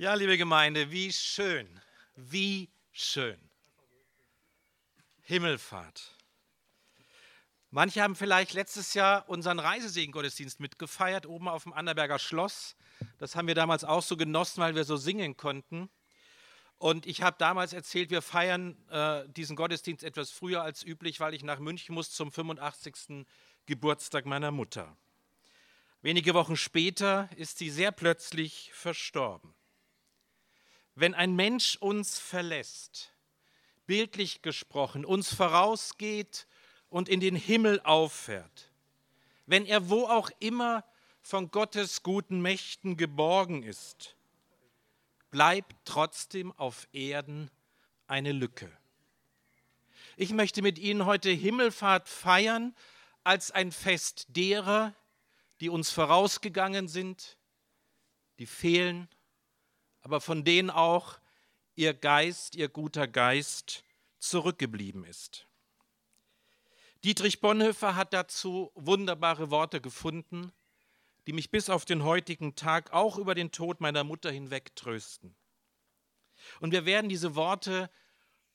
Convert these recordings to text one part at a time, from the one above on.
Ja, liebe Gemeinde, wie schön, wie schön. Himmelfahrt. Manche haben vielleicht letztes Jahr unseren Reisesegen-Gottesdienst mitgefeiert, oben auf dem Annaberger Schloss. Das haben wir damals auch so genossen, weil wir so singen konnten. Und ich habe damals erzählt, wir feiern äh, diesen Gottesdienst etwas früher als üblich, weil ich nach München muss zum 85. Geburtstag meiner Mutter. Wenige Wochen später ist sie sehr plötzlich verstorben. Wenn ein Mensch uns verlässt, bildlich gesprochen, uns vorausgeht und in den Himmel auffährt, wenn er wo auch immer von Gottes guten Mächten geborgen ist, bleibt trotzdem auf Erden eine Lücke. Ich möchte mit Ihnen heute Himmelfahrt feiern als ein Fest derer, die uns vorausgegangen sind, die fehlen aber von denen auch ihr Geist, ihr guter Geist zurückgeblieben ist. Dietrich Bonhoeffer hat dazu wunderbare Worte gefunden, die mich bis auf den heutigen Tag auch über den Tod meiner Mutter hinweg trösten. Und wir werden diese Worte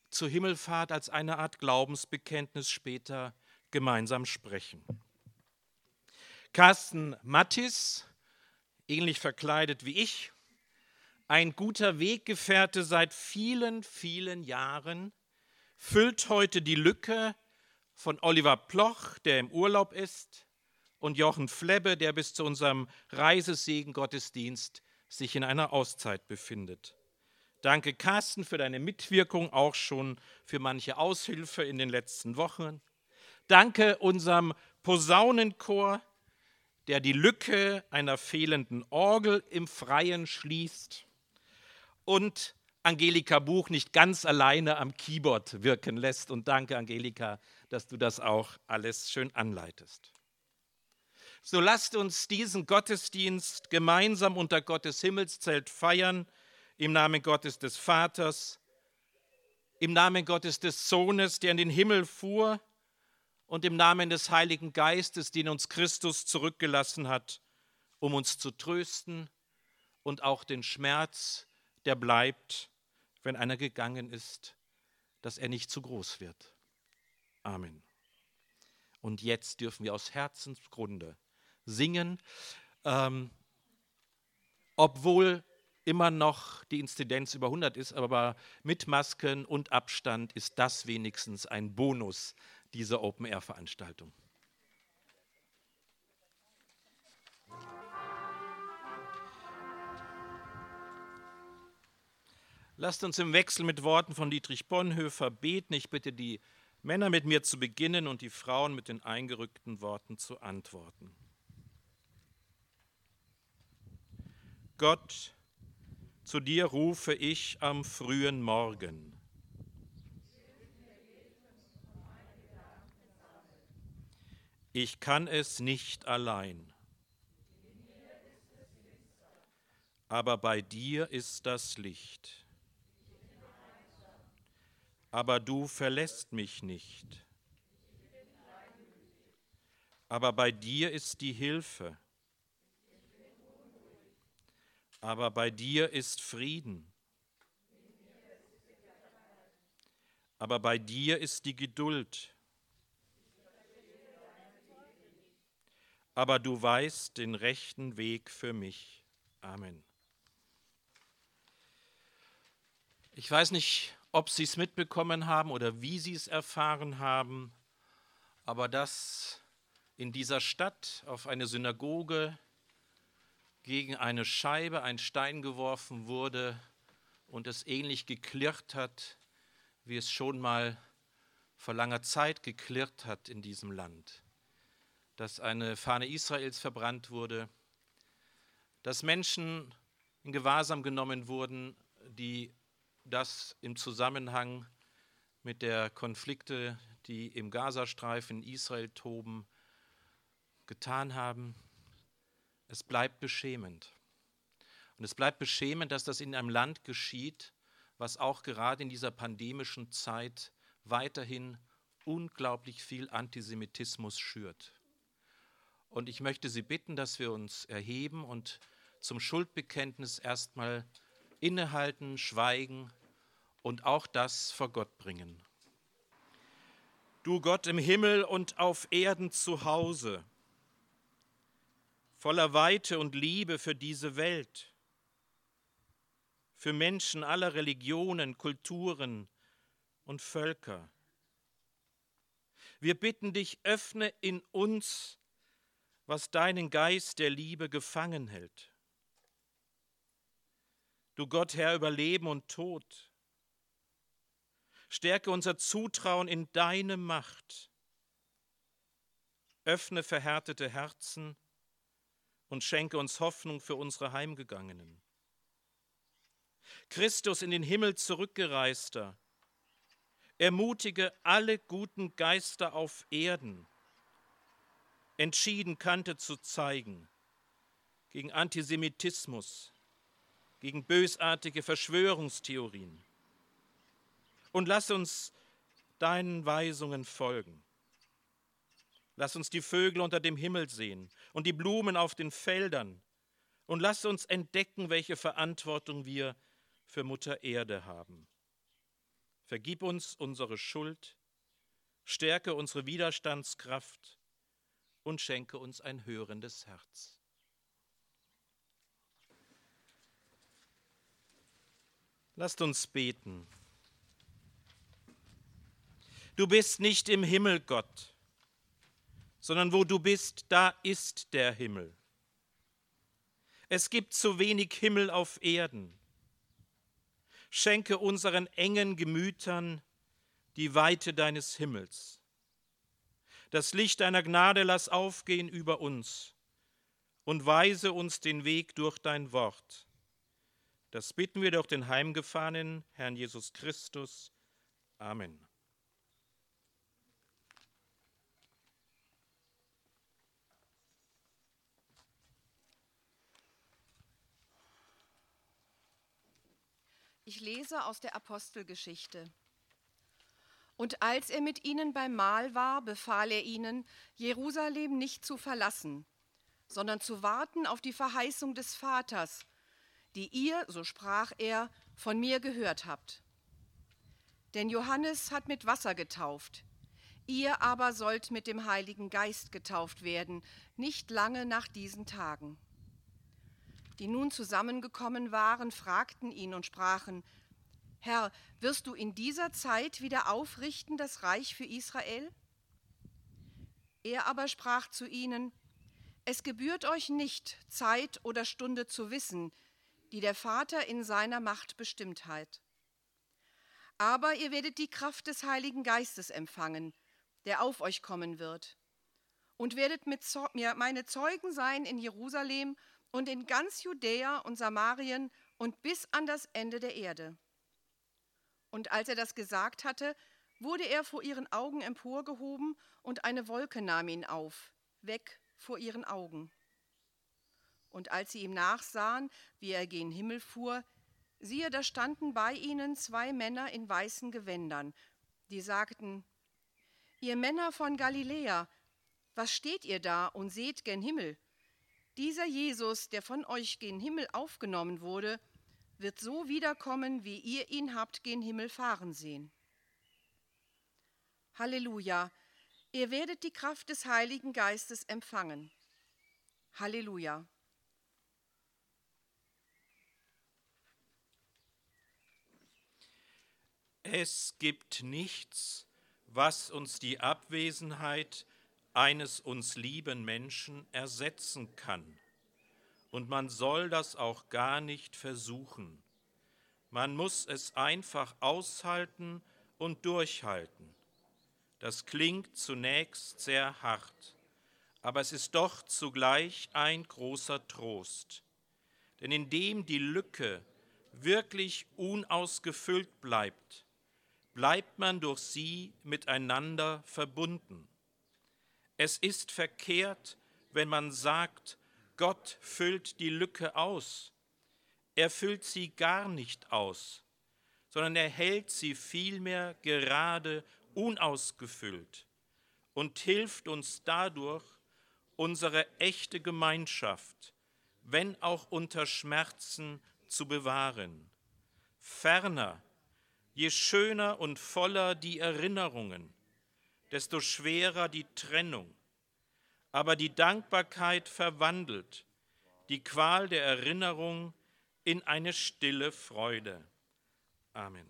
zur Himmelfahrt als eine Art Glaubensbekenntnis später gemeinsam sprechen. Carsten Mattis, ähnlich verkleidet wie ich, ein guter Weggefährte seit vielen, vielen Jahren, füllt heute die Lücke von Oliver Ploch, der im Urlaub ist, und Jochen Flebbe, der bis zu unserem Reisesegen-Gottesdienst sich in einer Auszeit befindet. Danke, Carsten, für deine Mitwirkung, auch schon für manche Aushilfe in den letzten Wochen. Danke unserem Posaunenchor, der die Lücke einer fehlenden Orgel im Freien schließt und Angelika Buch nicht ganz alleine am Keyboard wirken lässt. Und danke, Angelika, dass du das auch alles schön anleitest. So lasst uns diesen Gottesdienst gemeinsam unter Gottes Himmelszelt feiern, im Namen Gottes des Vaters, im Namen Gottes des Sohnes, der in den Himmel fuhr, und im Namen des Heiligen Geistes, den uns Christus zurückgelassen hat, um uns zu trösten und auch den Schmerz der bleibt, wenn einer gegangen ist, dass er nicht zu groß wird. Amen. Und jetzt dürfen wir aus Herzensgrunde singen, ähm, obwohl immer noch die Inzidenz über 100 ist, aber mit Masken und Abstand ist das wenigstens ein Bonus dieser Open-Air-Veranstaltung. Lasst uns im Wechsel mit Worten von Dietrich Bonhoeffer beten. Ich bitte die Männer mit mir zu beginnen und die Frauen mit den eingerückten Worten zu antworten. Gott, zu dir rufe ich am frühen Morgen. Ich kann es nicht allein. Aber bei dir ist das Licht aber du verlässt mich nicht. Aber bei dir ist die Hilfe. Aber bei dir ist Frieden. Aber bei dir ist die Geduld. Aber du weißt den rechten Weg für mich. Amen. Ich weiß nicht, ob sie es mitbekommen haben oder wie sie es erfahren haben, aber dass in dieser Stadt auf eine Synagoge gegen eine Scheibe ein Stein geworfen wurde und es ähnlich geklirrt hat, wie es schon mal vor langer Zeit geklirrt hat in diesem Land, dass eine Fahne Israels verbrannt wurde, dass Menschen in Gewahrsam genommen wurden, die das im Zusammenhang mit der Konflikte, die im Gazastreifen Israel toben, getan haben. Es bleibt beschämend. Und es bleibt beschämend, dass das in einem Land geschieht, was auch gerade in dieser pandemischen Zeit weiterhin unglaublich viel Antisemitismus schürt. Und ich möchte Sie bitten, dass wir uns erheben und zum Schuldbekenntnis erstmal innehalten, schweigen und auch das vor Gott bringen. Du Gott im Himmel und auf Erden zu Hause, voller Weite und Liebe für diese Welt, für Menschen aller Religionen, Kulturen und Völker. Wir bitten dich, öffne in uns, was deinen Geist der Liebe gefangen hält. Du Gott, Herr über Leben und Tod, stärke unser Zutrauen in deine Macht. Öffne verhärtete Herzen und schenke uns Hoffnung für unsere Heimgegangenen. Christus in den Himmel zurückgereister, ermutige alle guten Geister auf Erden, entschieden Kante zu zeigen gegen Antisemitismus, gegen bösartige Verschwörungstheorien. Und lass uns deinen Weisungen folgen. Lass uns die Vögel unter dem Himmel sehen und die Blumen auf den Feldern. Und lass uns entdecken, welche Verantwortung wir für Mutter Erde haben. Vergib uns unsere Schuld, stärke unsere Widerstandskraft und schenke uns ein hörendes Herz. Lasst uns beten. Du bist nicht im Himmel, Gott, sondern wo du bist, da ist der Himmel. Es gibt zu wenig Himmel auf Erden. Schenke unseren engen Gemütern die Weite deines Himmels. Das Licht deiner Gnade lass aufgehen über uns und weise uns den Weg durch dein Wort. Das bitten wir durch den heimgefahrenen Herrn Jesus Christus. Amen. Ich lese aus der Apostelgeschichte. Und als er mit ihnen beim Mahl war, befahl er ihnen, Jerusalem nicht zu verlassen, sondern zu warten auf die Verheißung des Vaters, die ihr, so sprach er, von mir gehört habt. Denn Johannes hat mit Wasser getauft, ihr aber sollt mit dem Heiligen Geist getauft werden, nicht lange nach diesen Tagen die nun zusammengekommen waren, fragten ihn und sprachen, Herr, wirst du in dieser Zeit wieder aufrichten das Reich für Israel? Er aber sprach zu ihnen, Es gebührt euch nicht, Zeit oder Stunde zu wissen, die der Vater in seiner Macht bestimmt hat. Aber ihr werdet die Kraft des Heiligen Geistes empfangen, der auf euch kommen wird, und werdet mit mir meine Zeugen sein in Jerusalem und in ganz Judäa und Samarien und bis an das Ende der Erde. Und als er das gesagt hatte, wurde er vor ihren Augen emporgehoben und eine Wolke nahm ihn auf, weg vor ihren Augen. Und als sie ihm nachsahen, wie er gen Himmel fuhr, siehe, da standen bei ihnen zwei Männer in weißen Gewändern, die sagten, Ihr Männer von Galiläa, was steht ihr da und seht gen Himmel? Dieser Jesus, der von euch gen Himmel aufgenommen wurde, wird so wiederkommen, wie ihr ihn habt gen Himmel fahren sehen. Halleluja, ihr werdet die Kraft des Heiligen Geistes empfangen. Halleluja. Es gibt nichts, was uns die Abwesenheit eines uns lieben Menschen ersetzen kann. Und man soll das auch gar nicht versuchen. Man muss es einfach aushalten und durchhalten. Das klingt zunächst sehr hart, aber es ist doch zugleich ein großer Trost. Denn indem die Lücke wirklich unausgefüllt bleibt, bleibt man durch sie miteinander verbunden. Es ist verkehrt, wenn man sagt, Gott füllt die Lücke aus. Er füllt sie gar nicht aus, sondern er hält sie vielmehr gerade unausgefüllt und hilft uns dadurch, unsere echte Gemeinschaft, wenn auch unter Schmerzen, zu bewahren. Ferner, je schöner und voller die Erinnerungen, desto schwerer die Trennung. Aber die Dankbarkeit verwandelt die Qual der Erinnerung in eine stille Freude. Amen.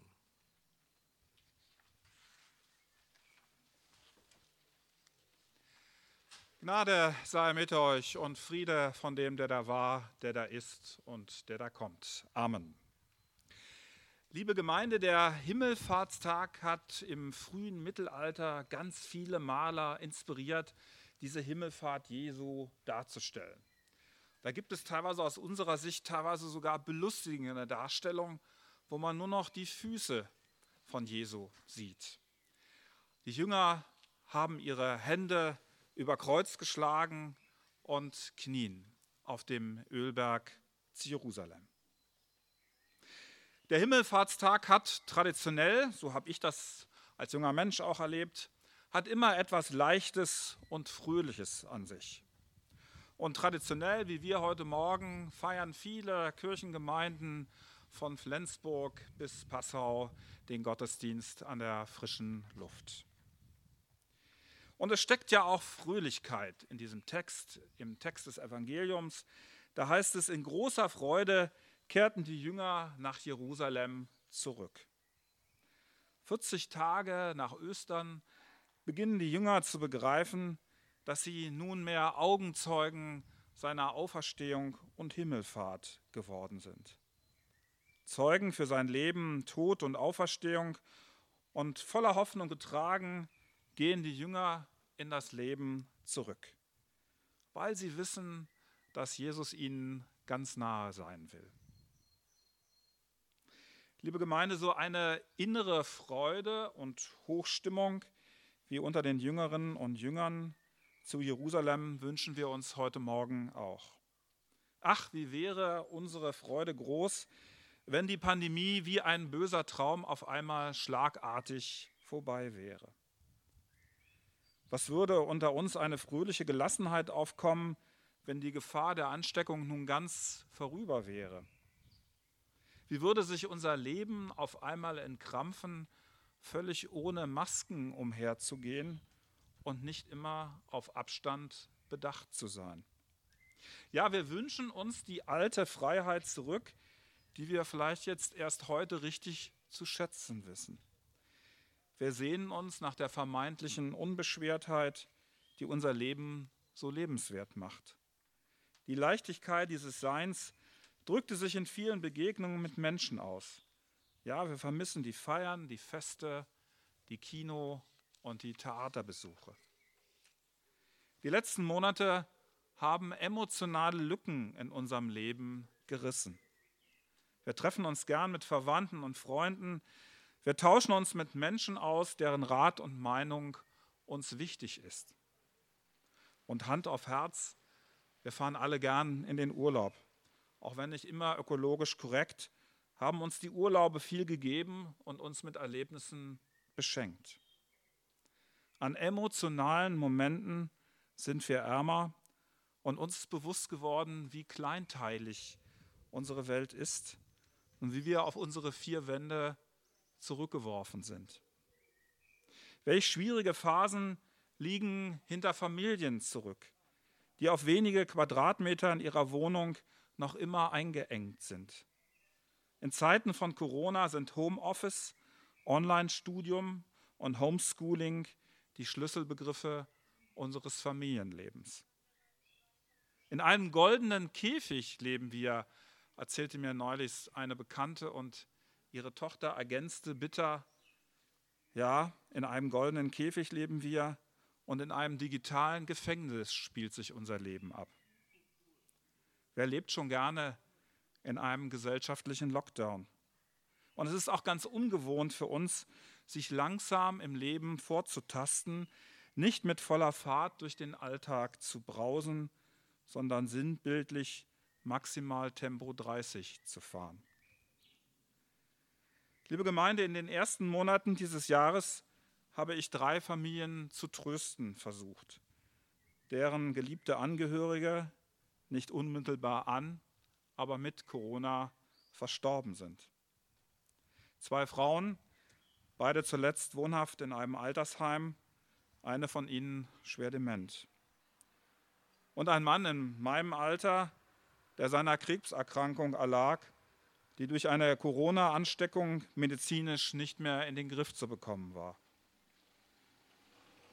Gnade sei mit euch und Friede von dem, der da war, der da ist und der da kommt. Amen. Liebe Gemeinde, der Himmelfahrtstag hat im frühen Mittelalter ganz viele Maler inspiriert, diese Himmelfahrt Jesu darzustellen. Da gibt es teilweise aus unserer Sicht teilweise sogar belustigende Darstellungen, wo man nur noch die Füße von Jesu sieht. Die Jünger haben ihre Hände über Kreuz geschlagen und knien auf dem Ölberg Jerusalem. Der Himmelfahrtstag hat traditionell, so habe ich das als junger Mensch auch erlebt, hat immer etwas Leichtes und Fröhliches an sich. Und traditionell, wie wir heute Morgen, feiern viele Kirchengemeinden von Flensburg bis Passau den Gottesdienst an der frischen Luft. Und es steckt ja auch Fröhlichkeit in diesem Text, im Text des Evangeliums. Da heißt es, in großer Freude kehrten die Jünger nach Jerusalem zurück. 40 Tage nach Ostern beginnen die Jünger zu begreifen, dass sie nunmehr Augenzeugen seiner Auferstehung und Himmelfahrt geworden sind. Zeugen für sein Leben, Tod und Auferstehung und voller Hoffnung getragen gehen die Jünger in das Leben zurück, weil sie wissen, dass Jesus ihnen ganz nahe sein will. Liebe Gemeinde, so eine innere Freude und Hochstimmung wie unter den Jüngerinnen und Jüngern zu Jerusalem wünschen wir uns heute Morgen auch. Ach, wie wäre unsere Freude groß, wenn die Pandemie wie ein böser Traum auf einmal schlagartig vorbei wäre. Was würde unter uns eine fröhliche Gelassenheit aufkommen, wenn die Gefahr der Ansteckung nun ganz vorüber wäre? Wie würde sich unser Leben auf einmal entkrampfen, völlig ohne Masken umherzugehen und nicht immer auf Abstand bedacht zu sein? Ja, wir wünschen uns die alte Freiheit zurück, die wir vielleicht jetzt erst heute richtig zu schätzen wissen. Wir sehnen uns nach der vermeintlichen Unbeschwertheit, die unser Leben so lebenswert macht. Die Leichtigkeit dieses Seins drückte sich in vielen Begegnungen mit Menschen aus. Ja, wir vermissen die Feiern, die Feste, die Kino- und die Theaterbesuche. Die letzten Monate haben emotionale Lücken in unserem Leben gerissen. Wir treffen uns gern mit Verwandten und Freunden, wir tauschen uns mit Menschen aus, deren Rat und Meinung uns wichtig ist. Und Hand auf Herz, wir fahren alle gern in den Urlaub. Auch wenn nicht immer ökologisch korrekt, haben uns die Urlaube viel gegeben und uns mit Erlebnissen beschenkt. An emotionalen Momenten sind wir ärmer und uns ist bewusst geworden, wie kleinteilig unsere Welt ist und wie wir auf unsere vier Wände zurückgeworfen sind. Welch schwierige Phasen liegen hinter Familien zurück, die auf wenige Quadratmeter in ihrer Wohnung noch immer eingeengt sind. In Zeiten von Corona sind Homeoffice, Online-Studium und Homeschooling die Schlüsselbegriffe unseres Familienlebens. In einem goldenen Käfig leben wir, erzählte mir neulich eine Bekannte und Ihre Tochter ergänzte bitter, ja, in einem goldenen Käfig leben wir und in einem digitalen Gefängnis spielt sich unser Leben ab. Wer lebt schon gerne in einem gesellschaftlichen Lockdown? Und es ist auch ganz ungewohnt für uns, sich langsam im Leben vorzutasten, nicht mit voller Fahrt durch den Alltag zu brausen, sondern sinnbildlich maximal Tempo 30 zu fahren. Liebe Gemeinde, in den ersten Monaten dieses Jahres habe ich drei Familien zu trösten versucht, deren geliebte Angehörige nicht unmittelbar an, aber mit Corona verstorben sind. Zwei Frauen, beide zuletzt wohnhaft in einem Altersheim, eine von ihnen schwer dement. Und ein Mann in meinem Alter, der seiner Krebserkrankung erlag, die durch eine Corona-Ansteckung medizinisch nicht mehr in den Griff zu bekommen war.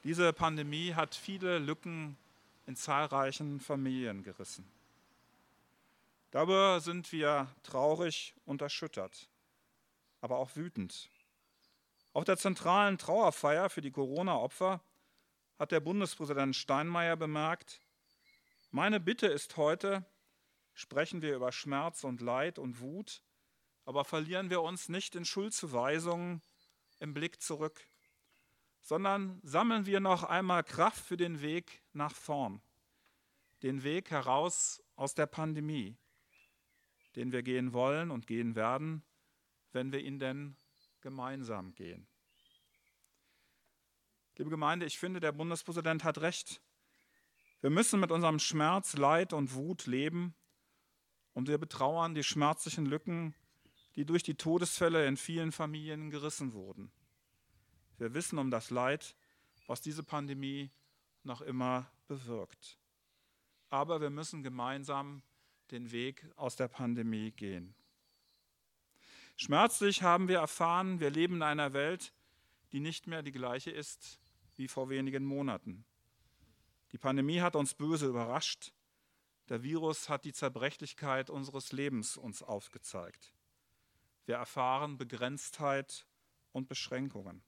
Diese Pandemie hat viele Lücken in zahlreichen Familien gerissen. Darüber sind wir traurig und erschüttert, aber auch wütend. Auf der zentralen Trauerfeier für die Corona-Opfer hat der Bundespräsident Steinmeier bemerkt, meine Bitte ist heute, sprechen wir über Schmerz und Leid und Wut, aber verlieren wir uns nicht in Schuldzuweisungen im Blick zurück, sondern sammeln wir noch einmal Kraft für den Weg nach vorn, den Weg heraus aus der Pandemie, den wir gehen wollen und gehen werden, wenn wir ihn denn gemeinsam gehen. Liebe Gemeinde, ich finde, der Bundespräsident hat recht. Wir müssen mit unserem Schmerz, Leid und Wut leben und wir betrauern die schmerzlichen Lücken, die durch die Todesfälle in vielen Familien gerissen wurden. Wir wissen um das Leid, was diese Pandemie noch immer bewirkt. Aber wir müssen gemeinsam den Weg aus der Pandemie gehen. Schmerzlich haben wir erfahren, wir leben in einer Welt, die nicht mehr die gleiche ist wie vor wenigen Monaten. Die Pandemie hat uns böse überrascht. Der Virus hat die Zerbrechlichkeit unseres Lebens uns aufgezeigt. Wir erfahren Begrenztheit und Beschränkungen.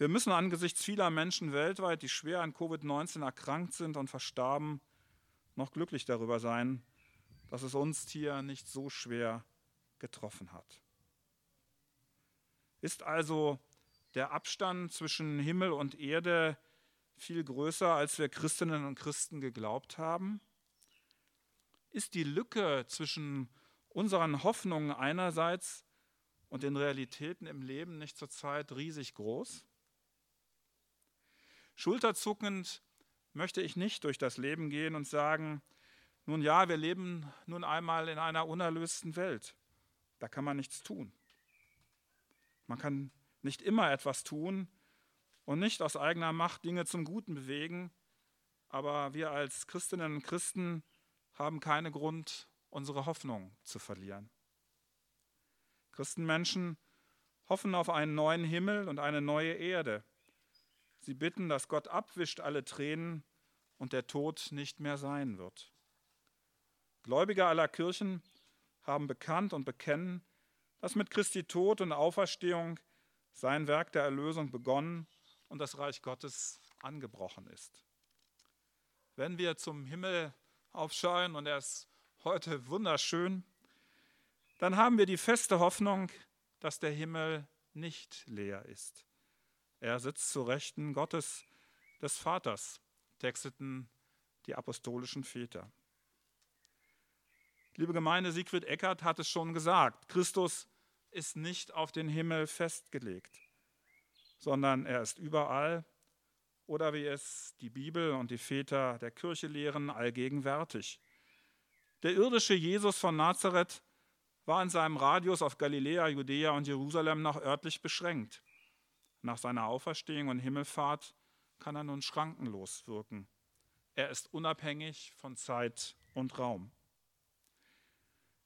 Wir müssen angesichts vieler Menschen weltweit, die schwer an Covid-19 erkrankt sind und verstarben, noch glücklich darüber sein, dass es uns hier nicht so schwer getroffen hat. Ist also der Abstand zwischen Himmel und Erde viel größer, als wir Christinnen und Christen geglaubt haben? Ist die Lücke zwischen unseren Hoffnungen einerseits und den Realitäten im Leben nicht zurzeit riesig groß? Schulterzuckend möchte ich nicht durch das Leben gehen und sagen, nun ja, wir leben nun einmal in einer unerlösten Welt. Da kann man nichts tun. Man kann nicht immer etwas tun und nicht aus eigener Macht Dinge zum Guten bewegen, aber wir als Christinnen und Christen haben keinen Grund, unsere Hoffnung zu verlieren. Christenmenschen hoffen auf einen neuen Himmel und eine neue Erde. Sie bitten, dass Gott abwischt alle Tränen und der Tod nicht mehr sein wird. Gläubige aller Kirchen haben bekannt und bekennen, dass mit Christi Tod und Auferstehung sein Werk der Erlösung begonnen und das Reich Gottes angebrochen ist. Wenn wir zum Himmel aufschauen und er ist heute wunderschön, dann haben wir die feste Hoffnung, dass der Himmel nicht leer ist. Er sitzt zu Rechten Gottes des Vaters, texteten die apostolischen Väter. Liebe Gemeinde, Siegfried Eckert hat es schon gesagt, Christus ist nicht auf den Himmel festgelegt, sondern er ist überall oder wie es die Bibel und die Väter der Kirche lehren, allgegenwärtig. Der irdische Jesus von Nazareth war in seinem Radius auf Galiläa, Judäa und Jerusalem noch örtlich beschränkt. Nach seiner Auferstehung und Himmelfahrt kann er nun schrankenlos wirken. Er ist unabhängig von Zeit und Raum.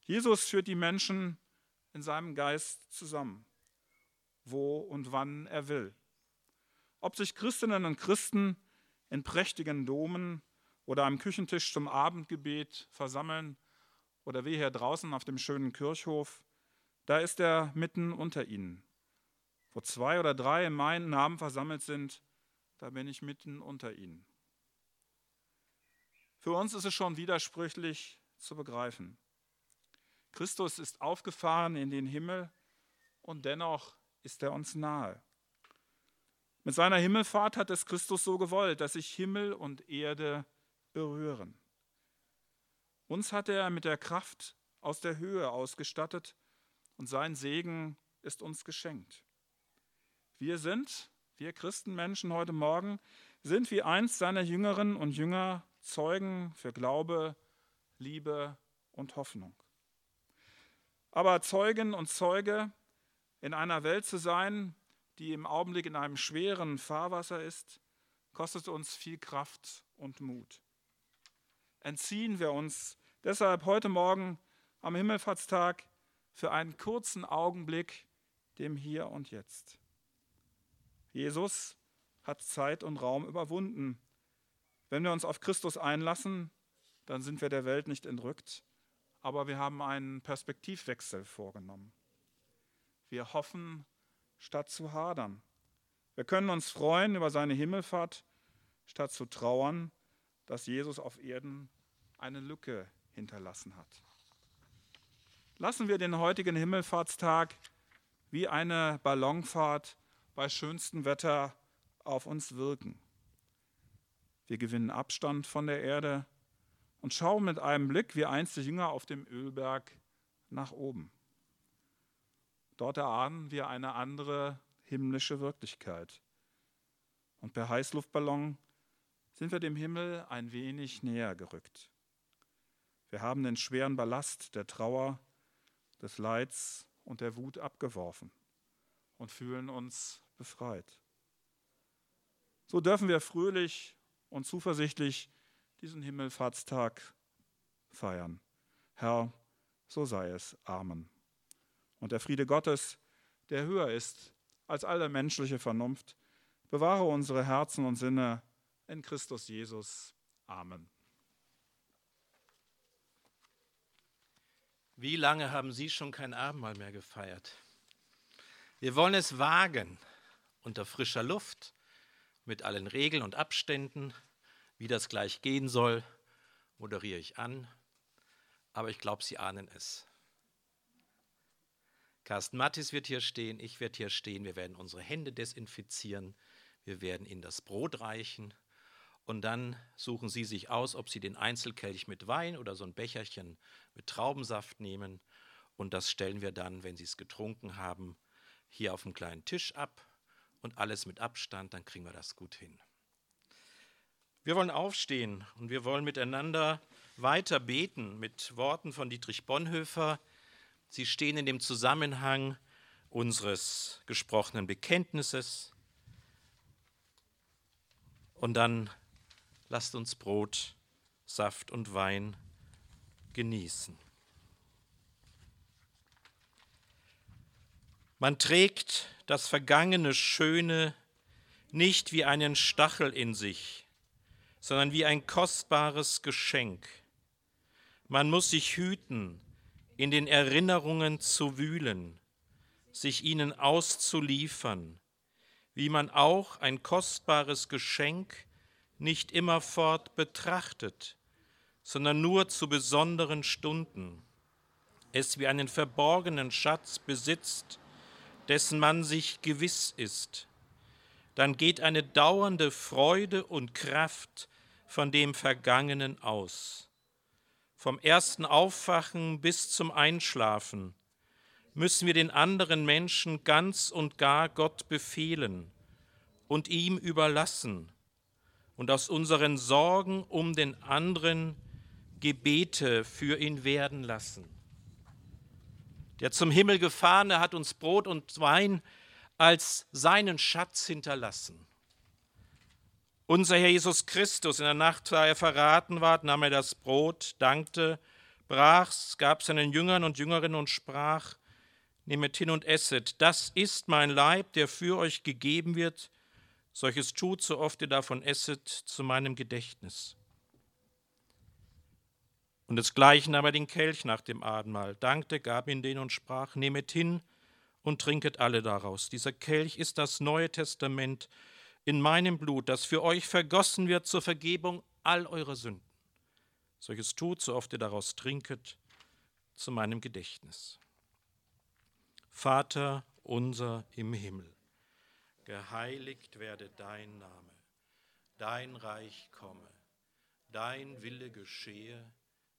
Jesus führt die Menschen in seinem Geist zusammen, wo und wann er will. Ob sich Christinnen und Christen in prächtigen Domen oder am Küchentisch zum Abendgebet versammeln oder wir hier draußen auf dem schönen Kirchhof, da ist er mitten unter ihnen. Wo zwei oder drei in meinen Namen versammelt sind, da bin ich mitten unter ihnen. Für uns ist es schon widersprüchlich zu begreifen. Christus ist aufgefahren in den Himmel und dennoch ist er uns nahe. Mit seiner Himmelfahrt hat es Christus so gewollt, dass sich Himmel und Erde berühren. Uns hat er mit der Kraft aus der Höhe ausgestattet und sein Segen ist uns geschenkt. Wir sind, wir Christenmenschen heute Morgen, sind wie einst seiner Jüngerinnen und Jünger Zeugen für Glaube, Liebe und Hoffnung. Aber Zeugin und Zeuge in einer Welt zu sein, die im Augenblick in einem schweren Fahrwasser ist, kostet uns viel Kraft und Mut. Entziehen wir uns deshalb heute Morgen am Himmelfahrtstag für einen kurzen Augenblick dem Hier und Jetzt. Jesus hat Zeit und Raum überwunden. Wenn wir uns auf Christus einlassen, dann sind wir der Welt nicht entrückt, aber wir haben einen Perspektivwechsel vorgenommen. Wir hoffen, statt zu hadern. Wir können uns freuen über seine Himmelfahrt, statt zu trauern, dass Jesus auf Erden eine Lücke hinterlassen hat. Lassen wir den heutigen Himmelfahrtstag wie eine Ballonfahrt bei schönstem Wetter auf uns wirken. Wir gewinnen Abstand von der Erde und schauen mit einem Blick wie einst die Jünger auf dem Ölberg nach oben. Dort erahnen wir eine andere himmlische Wirklichkeit. Und per Heißluftballon sind wir dem Himmel ein wenig näher gerückt. Wir haben den schweren Ballast der Trauer, des Leids und der Wut abgeworfen und fühlen uns befreit. So dürfen wir fröhlich und zuversichtlich diesen Himmelfahrtstag feiern. Herr, so sei es. Amen. Und der Friede Gottes, der höher ist als alle menschliche Vernunft, bewahre unsere Herzen und Sinne in Christus Jesus. Amen. Wie lange haben Sie schon kein Abendmahl mehr gefeiert? Wir wollen es wagen, unter frischer Luft, mit allen Regeln und Abständen, wie das gleich gehen soll, moderiere ich an, aber ich glaube, Sie ahnen es. Carsten Mattis wird hier stehen, ich werde hier stehen, wir werden unsere Hände desinfizieren, wir werden Ihnen das Brot reichen. Und dann suchen Sie sich aus, ob Sie den Einzelkelch mit Wein oder so ein Becherchen mit Traubensaft nehmen. Und das stellen wir dann, wenn Sie es getrunken haben, hier auf dem kleinen Tisch ab und alles mit Abstand, dann kriegen wir das gut hin. Wir wollen aufstehen und wir wollen miteinander weiter beten mit Worten von Dietrich Bonhoeffer, Sie stehen in dem Zusammenhang unseres gesprochenen Bekenntnisses. Und dann lasst uns Brot, Saft und Wein genießen. Man trägt das vergangene Schöne nicht wie einen Stachel in sich, sondern wie ein kostbares Geschenk. Man muss sich hüten, in den Erinnerungen zu wühlen, sich ihnen auszuliefern, wie man auch ein kostbares Geschenk nicht immerfort betrachtet, sondern nur zu besonderen Stunden, es wie einen verborgenen Schatz besitzt, dessen man sich gewiss ist, dann geht eine dauernde Freude und Kraft von dem Vergangenen aus vom ersten Aufwachen bis zum Einschlafen, müssen wir den anderen Menschen ganz und gar Gott befehlen und ihm überlassen und aus unseren Sorgen um den anderen Gebete für ihn werden lassen. Der zum Himmel gefahrene hat uns Brot und Wein als seinen Schatz hinterlassen. Unser Herr Jesus Christus, in der Nacht, da er verraten ward, nahm er das Brot, dankte, brach's, gab seinen Jüngern und Jüngerinnen und sprach, Nehmet hin und esset, das ist mein Leib, der für euch gegeben wird. Solches tut, so oft ihr davon esset, zu meinem Gedächtnis. Und desgleichen nahm er den Kelch nach dem Abendmahl, dankte, gab ihn den und sprach, Nehmet hin und trinket alle daraus. Dieser Kelch ist das Neue Testament, in meinem Blut, das für euch vergossen wird zur Vergebung all eurer Sünden. Solches tut, so oft ihr daraus trinket, zu meinem Gedächtnis. Vater unser im Himmel, geheiligt werde dein Name, dein Reich komme, dein Wille geschehe,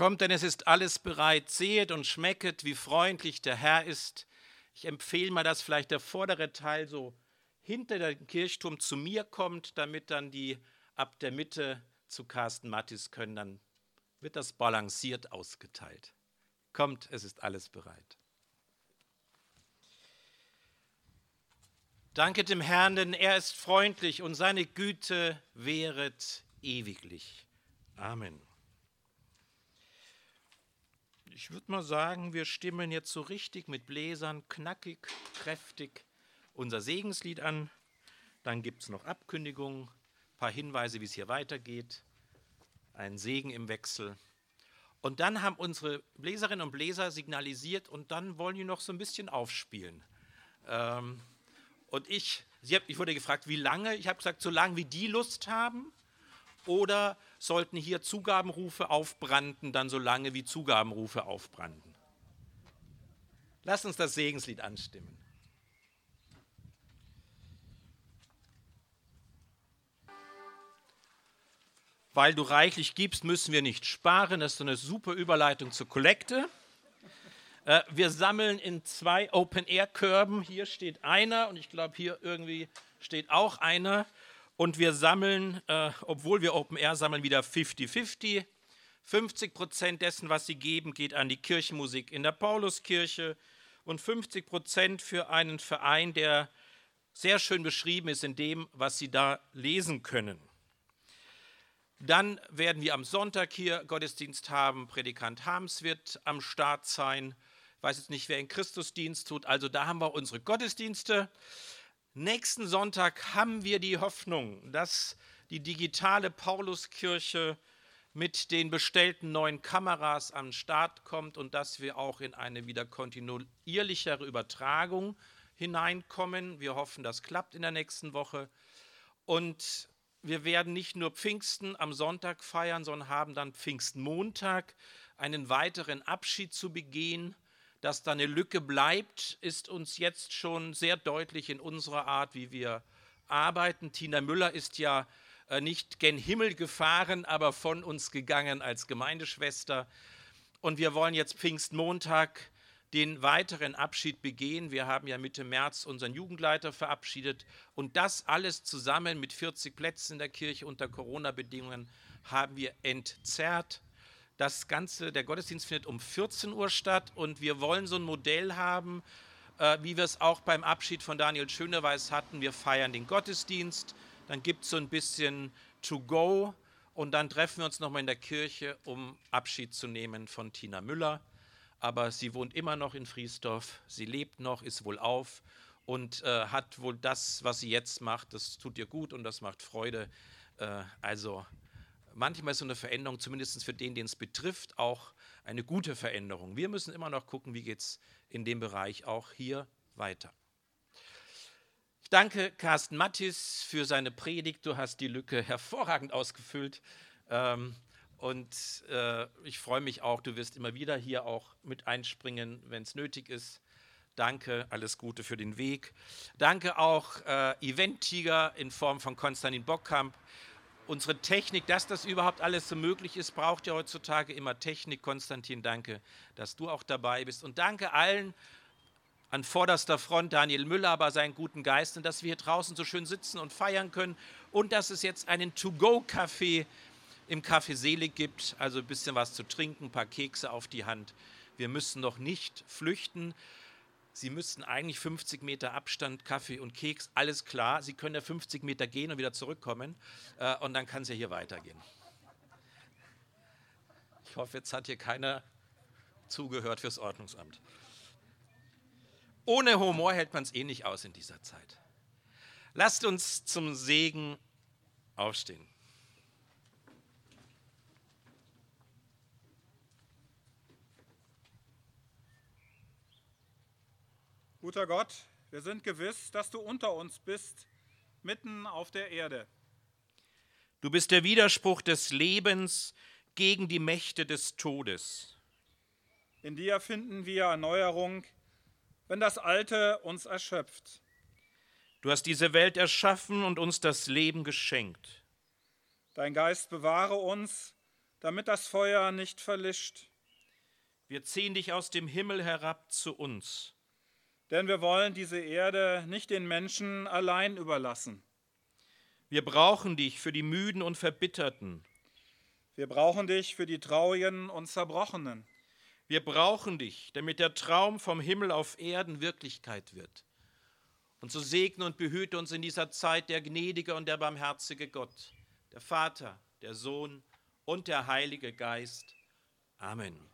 Kommt, denn es ist alles bereit. Sehet und schmecket, wie freundlich der Herr ist. Ich empfehle mal, dass vielleicht der vordere Teil so hinter dem Kirchturm zu mir kommt, damit dann die ab der Mitte zu Carsten Mattis können. Dann wird das balanciert ausgeteilt. Kommt, es ist alles bereit. Danke dem Herrn, denn er ist freundlich und seine Güte währet ewiglich. Amen. Ich würde mal sagen, wir stimmen jetzt so richtig mit Bläsern knackig, kräftig unser Segenslied an. Dann gibt es noch Abkündigungen, ein paar Hinweise, wie es hier weitergeht, ein Segen im Wechsel. Und dann haben unsere Bläserinnen und Bläser signalisiert und dann wollen die noch so ein bisschen aufspielen. Ähm, und ich, ich wurde gefragt, wie lange? Ich habe gesagt, so lange wie die Lust haben oder sollten hier Zugabenrufe aufbranden, dann so lange wie Zugabenrufe aufbranden. Lass uns das Segenslied anstimmen. Weil du reichlich gibst, müssen wir nicht sparen. Das ist eine super Überleitung zur Kollekte. Äh, wir sammeln in zwei Open-Air-Körben. Hier steht einer und ich glaube, hier irgendwie steht auch einer. Und wir sammeln, äh, obwohl wir Open Air sammeln, wieder 50-50. 50 Prozent dessen, was sie geben, geht an die Kirchenmusik in der Pauluskirche und 50 Prozent für einen Verein, der sehr schön beschrieben ist in dem, was sie da lesen können. Dann werden wir am Sonntag hier Gottesdienst haben. Predikant Harms wird am Start sein. Ich weiß jetzt nicht, wer in Christusdienst tut. Also da haben wir unsere Gottesdienste. Nächsten Sonntag haben wir die Hoffnung, dass die digitale Pauluskirche mit den bestellten neuen Kameras am Start kommt und dass wir auch in eine wieder kontinuierlichere Übertragung hineinkommen. Wir hoffen, das klappt in der nächsten Woche. Und wir werden nicht nur Pfingsten am Sonntag feiern, sondern haben dann Pfingstmontag einen weiteren Abschied zu begehen dass da eine Lücke bleibt, ist uns jetzt schon sehr deutlich in unserer Art, wie wir arbeiten. Tina Müller ist ja äh, nicht gen Himmel gefahren, aber von uns gegangen als Gemeindeschwester. Und wir wollen jetzt Pfingstmontag den weiteren Abschied begehen. Wir haben ja Mitte März unseren Jugendleiter verabschiedet. Und das alles zusammen mit 40 Plätzen in der Kirche unter Corona-Bedingungen haben wir entzerrt. Das Ganze, der Gottesdienst findet um 14 Uhr statt und wir wollen so ein Modell haben, äh, wie wir es auch beim Abschied von Daniel Schöneweis hatten. Wir feiern den Gottesdienst, dann gibt es so ein bisschen to go und dann treffen wir uns nochmal in der Kirche, um Abschied zu nehmen von Tina Müller. Aber sie wohnt immer noch in Friesdorf, sie lebt noch, ist wohl auf und äh, hat wohl das, was sie jetzt macht, das tut ihr gut und das macht Freude. Äh, also manchmal ist so eine Veränderung, zumindest für den, den es betrifft, auch eine gute Veränderung. Wir müssen immer noch gucken, wie geht es in dem Bereich auch hier weiter. Ich danke Carsten Mattis für seine Predigt. Du hast die Lücke hervorragend ausgefüllt. Ähm, und äh, ich freue mich auch, du wirst immer wieder hier auch mit einspringen, wenn es nötig ist. Danke, alles Gute für den Weg. Danke auch äh, Event Tiger in Form von Konstantin Bockkamp unsere Technik, dass das überhaupt alles so möglich ist, braucht ja heutzutage immer Technik. Konstantin, danke, dass du auch dabei bist. Und danke allen an vorderster Front, Daniel Müller, aber seinen guten Geist, und dass wir hier draußen so schön sitzen und feiern können und dass es jetzt einen To-Go-Café im Café Selig gibt, also ein bisschen was zu trinken, ein paar Kekse auf die Hand. Wir müssen noch nicht flüchten. Sie müssten eigentlich 50 Meter Abstand, Kaffee und Keks, alles klar. Sie können ja 50 Meter gehen und wieder zurückkommen äh, und dann kann es ja hier weitergehen. Ich hoffe, jetzt hat hier keiner zugehört fürs Ordnungsamt. Ohne Humor hält man es eh nicht aus in dieser Zeit. Lasst uns zum Segen aufstehen. Guter Gott, wir sind gewiss, dass du unter uns bist, mitten auf der Erde. Du bist der Widerspruch des Lebens gegen die Mächte des Todes. In dir finden wir Erneuerung, wenn das Alte uns erschöpft. Du hast diese Welt erschaffen und uns das Leben geschenkt. Dein Geist bewahre uns, damit das Feuer nicht verlischt. Wir ziehen dich aus dem Himmel herab zu uns. Denn wir wollen diese Erde nicht den Menschen allein überlassen. Wir brauchen dich für die Müden und Verbitterten. Wir brauchen dich für die Traurigen und Zerbrochenen. Wir brauchen dich, damit der Traum vom Himmel auf Erden Wirklichkeit wird. Und so segne und behüte uns in dieser Zeit der gnädige und der barmherzige Gott, der Vater, der Sohn und der Heilige Geist. Amen.